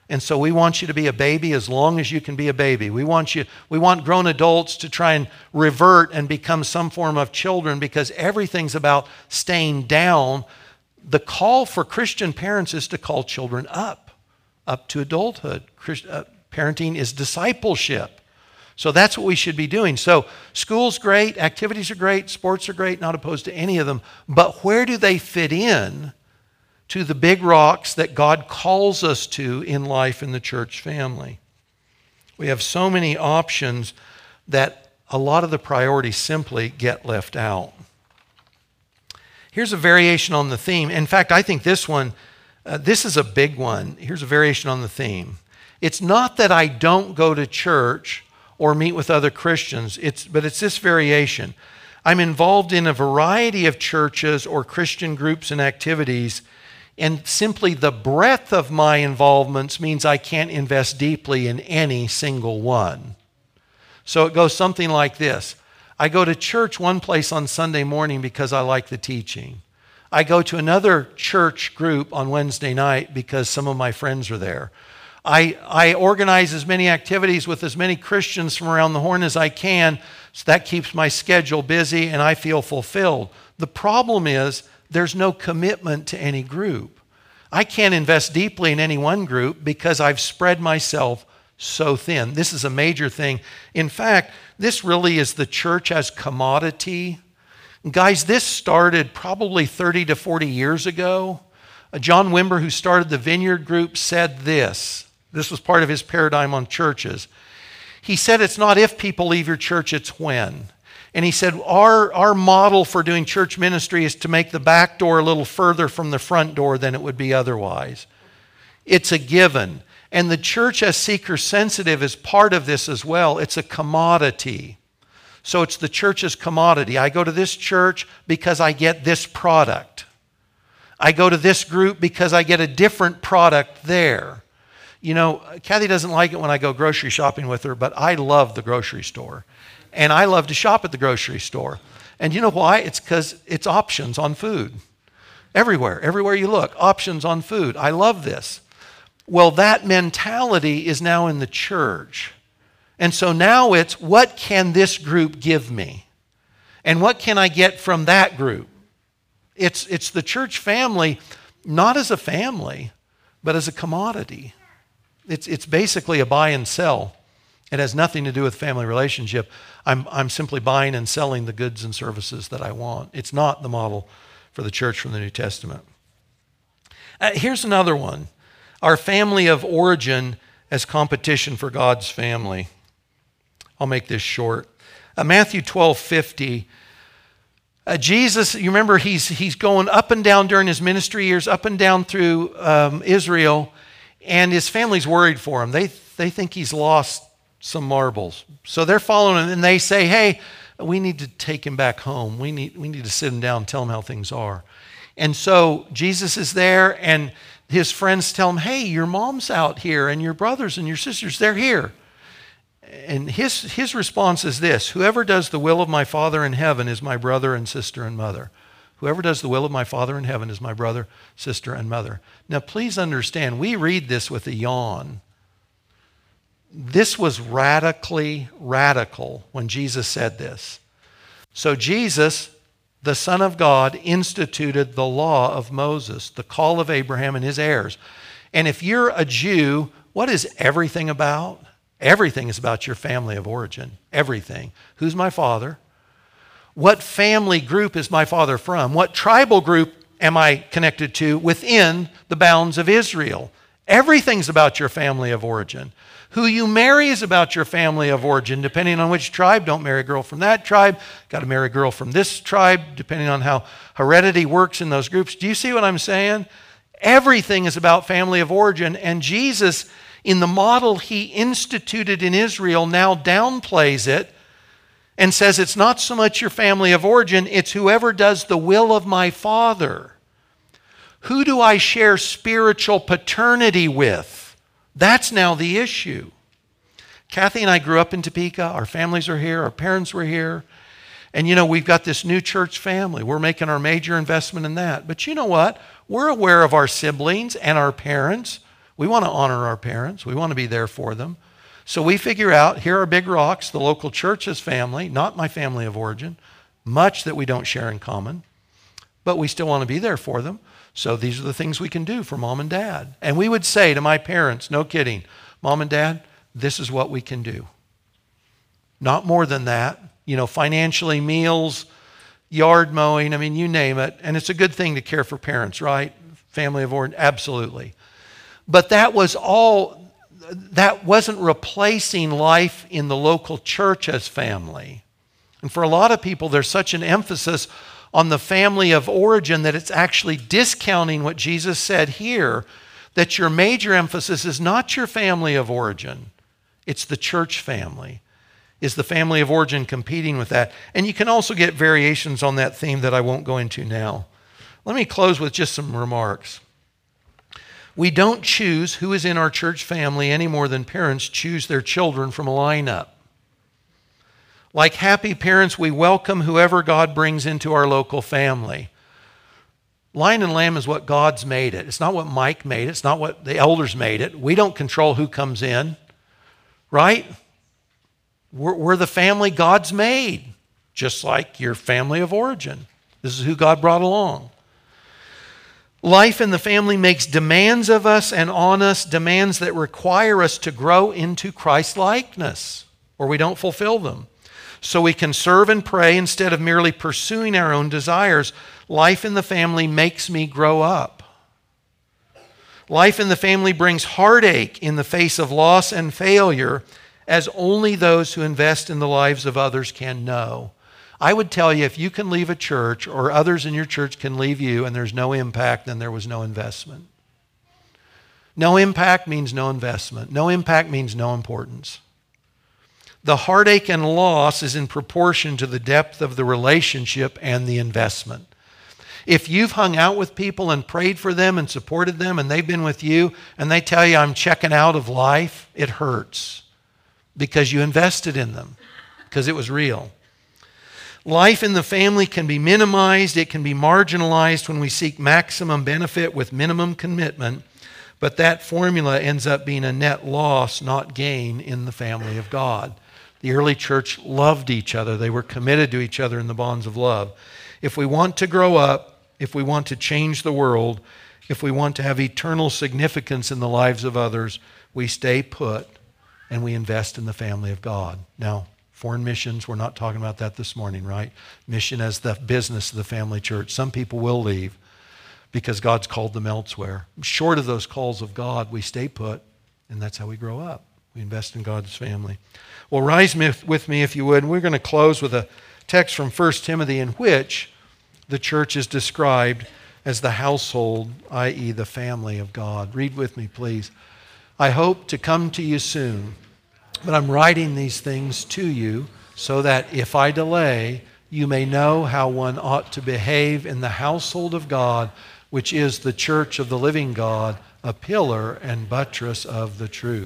And so we want you to be a baby as long as you can be a baby. We want you we want grown adults to try and revert and become some form of children because everything's about staying down. The call for Christian parents is to call children up, up to adulthood. Uh, parenting is discipleship. So that's what we should be doing. So school's great, activities are great, sports are great, not opposed to any of them. But where do they fit in to the big rocks that God calls us to in life in the church family? We have so many options that a lot of the priorities simply get left out. Here's a variation on the theme. In fact, I think this one, uh, this is a big one. Here's a variation on the theme. It's not that I don't go to church or meet with other Christians. It's, but it's this variation. I'm involved in a variety of churches or Christian groups and activities, and simply the breadth of my involvements means I can't invest deeply in any single one. So it goes something like this I go to church one place on Sunday morning because I like the teaching. I go to another church group on Wednesday night because some of my friends are there. I, I organize as many activities with as many Christians from around the horn as I can. So that keeps my schedule busy and I feel fulfilled. The problem is there's no commitment to any group. I can't invest deeply in any one group because I've spread myself so thin. This is a major thing. In fact, this really is the church as commodity. Guys, this started probably 30 to 40 years ago. Uh, John Wimber, who started the Vineyard Group, said this this was part of his paradigm on churches. He said it's not if people leave your church, it's when. And he said, our, our model for doing church ministry is to make the back door a little further from the front door than it would be otherwise. It's a given. And the church, as seeker sensitive, is part of this as well. It's a commodity. So it's the church's commodity. I go to this church because I get this product. I go to this group because I get a different product there. You know, Kathy doesn't like it when I go grocery shopping with her, but I love the grocery store. And I love to shop at the grocery store. And you know why? It's because it's options on food. Everywhere, everywhere you look, options on food. I love this. Well, that mentality is now in the church. And so now it's what can this group give me? And what can I get from that group? It's, it's the church family, not as a family, but as a commodity. It's, it's basically a buy and sell. It has nothing to do with family relationship. I'm, I'm simply buying and selling the goods and services that I want. It's not the model for the church from the New Testament. Uh, here's another one. Our family of origin as competition for God's family. I'll make this short. Uh, Matthew 12 50. Uh, Jesus, you remember, he's, he's going up and down during his ministry years, up and down through um, Israel, and his family's worried for him. They, they think he's lost some marbles. So they're following him, and they say, Hey, we need to take him back home. We need, we need to sit him down and tell him how things are. And so Jesus is there, and his friends tell him, Hey, your mom's out here, and your brothers and your sisters, they're here. And his, his response is this Whoever does the will of my Father in heaven is my brother and sister and mother. Whoever does the will of my Father in heaven is my brother, sister, and mother. Now, please understand, we read this with a yawn. This was radically radical when Jesus said this. So, Jesus the Son of God instituted the law of Moses, the call of Abraham and his heirs. And if you're a Jew, what is everything about? Everything is about your family of origin. Everything. Who's my father? What family group is my father from? What tribal group am I connected to within the bounds of Israel? Everything's about your family of origin. Who you marry is about your family of origin, depending on which tribe. Don't marry a girl from that tribe. Got to marry a girl from this tribe, depending on how heredity works in those groups. Do you see what I'm saying? Everything is about family of origin. And Jesus, in the model he instituted in Israel, now downplays it and says it's not so much your family of origin, it's whoever does the will of my Father. Who do I share spiritual paternity with? That's now the issue. Kathy and I grew up in Topeka. Our families are here, our parents were here. And you know, we've got this new church family. We're making our major investment in that. But you know what? We're aware of our siblings and our parents. We want to honor our parents, we want to be there for them. So we figure out here are Big Rocks, the local church's family, not my family of origin, much that we don't share in common, but we still want to be there for them. So these are the things we can do for mom and dad. And we would say to my parents, no kidding, mom and dad, this is what we can do. Not more than that. You know, financially, meals, yard mowing, I mean, you name it. And it's a good thing to care for parents, right? Family of origin, absolutely. But that was all, that wasn't replacing life in the local church as family. And for a lot of people, there's such an emphasis on the family of origin that it's actually discounting what Jesus said here that your major emphasis is not your family of origin, it's the church family. Is the family of origin competing with that? And you can also get variations on that theme that I won't go into now. Let me close with just some remarks. We don't choose who is in our church family any more than parents choose their children from a lineup. Like happy parents, we welcome whoever God brings into our local family. Lion and lamb is what God's made it. It's not what Mike made it. It's not what the elders made it. We don't control who comes in, right? We're, we're the family God's made, just like your family of origin. This is who God brought along. Life in the family makes demands of us and on us, demands that require us to grow into Christ likeness, or we don't fulfill them so we can serve and pray instead of merely pursuing our own desires. Life in the family makes me grow up. Life in the family brings heartache in the face of loss and failure, as only those who invest in the lives of others can know. I would tell you if you can leave a church or others in your church can leave you and there's no impact, then there was no investment. No impact means no investment. No impact means no importance. The heartache and loss is in proportion to the depth of the relationship and the investment. If you've hung out with people and prayed for them and supported them and they've been with you and they tell you, I'm checking out of life, it hurts because you invested in them, because it was real. Life in the family can be minimized, it can be marginalized when we seek maximum benefit with minimum commitment, but that formula ends up being a net loss, not gain, in the family of God. The early church loved each other, they were committed to each other in the bonds of love. If we want to grow up, if we want to change the world, if we want to have eternal significance in the lives of others, we stay put and we invest in the family of God. Now, foreign missions, we're not talking about that this morning, right? Mission as the business of the family church. Some people will leave because God's called them elsewhere. Short of those calls of God, we stay put And that's how we grow up. We invest in God's family. Well, rise with me if you would. And we're going to close with a text from 1 Timothy in which the church is described as the household, i.e., the family of God. Read with me, please. I hope to come to you soon, but I'm writing these things to you so that if I delay, you may know how one ought to behave in the household of God, which is the church of the living God, a pillar and buttress of the truth.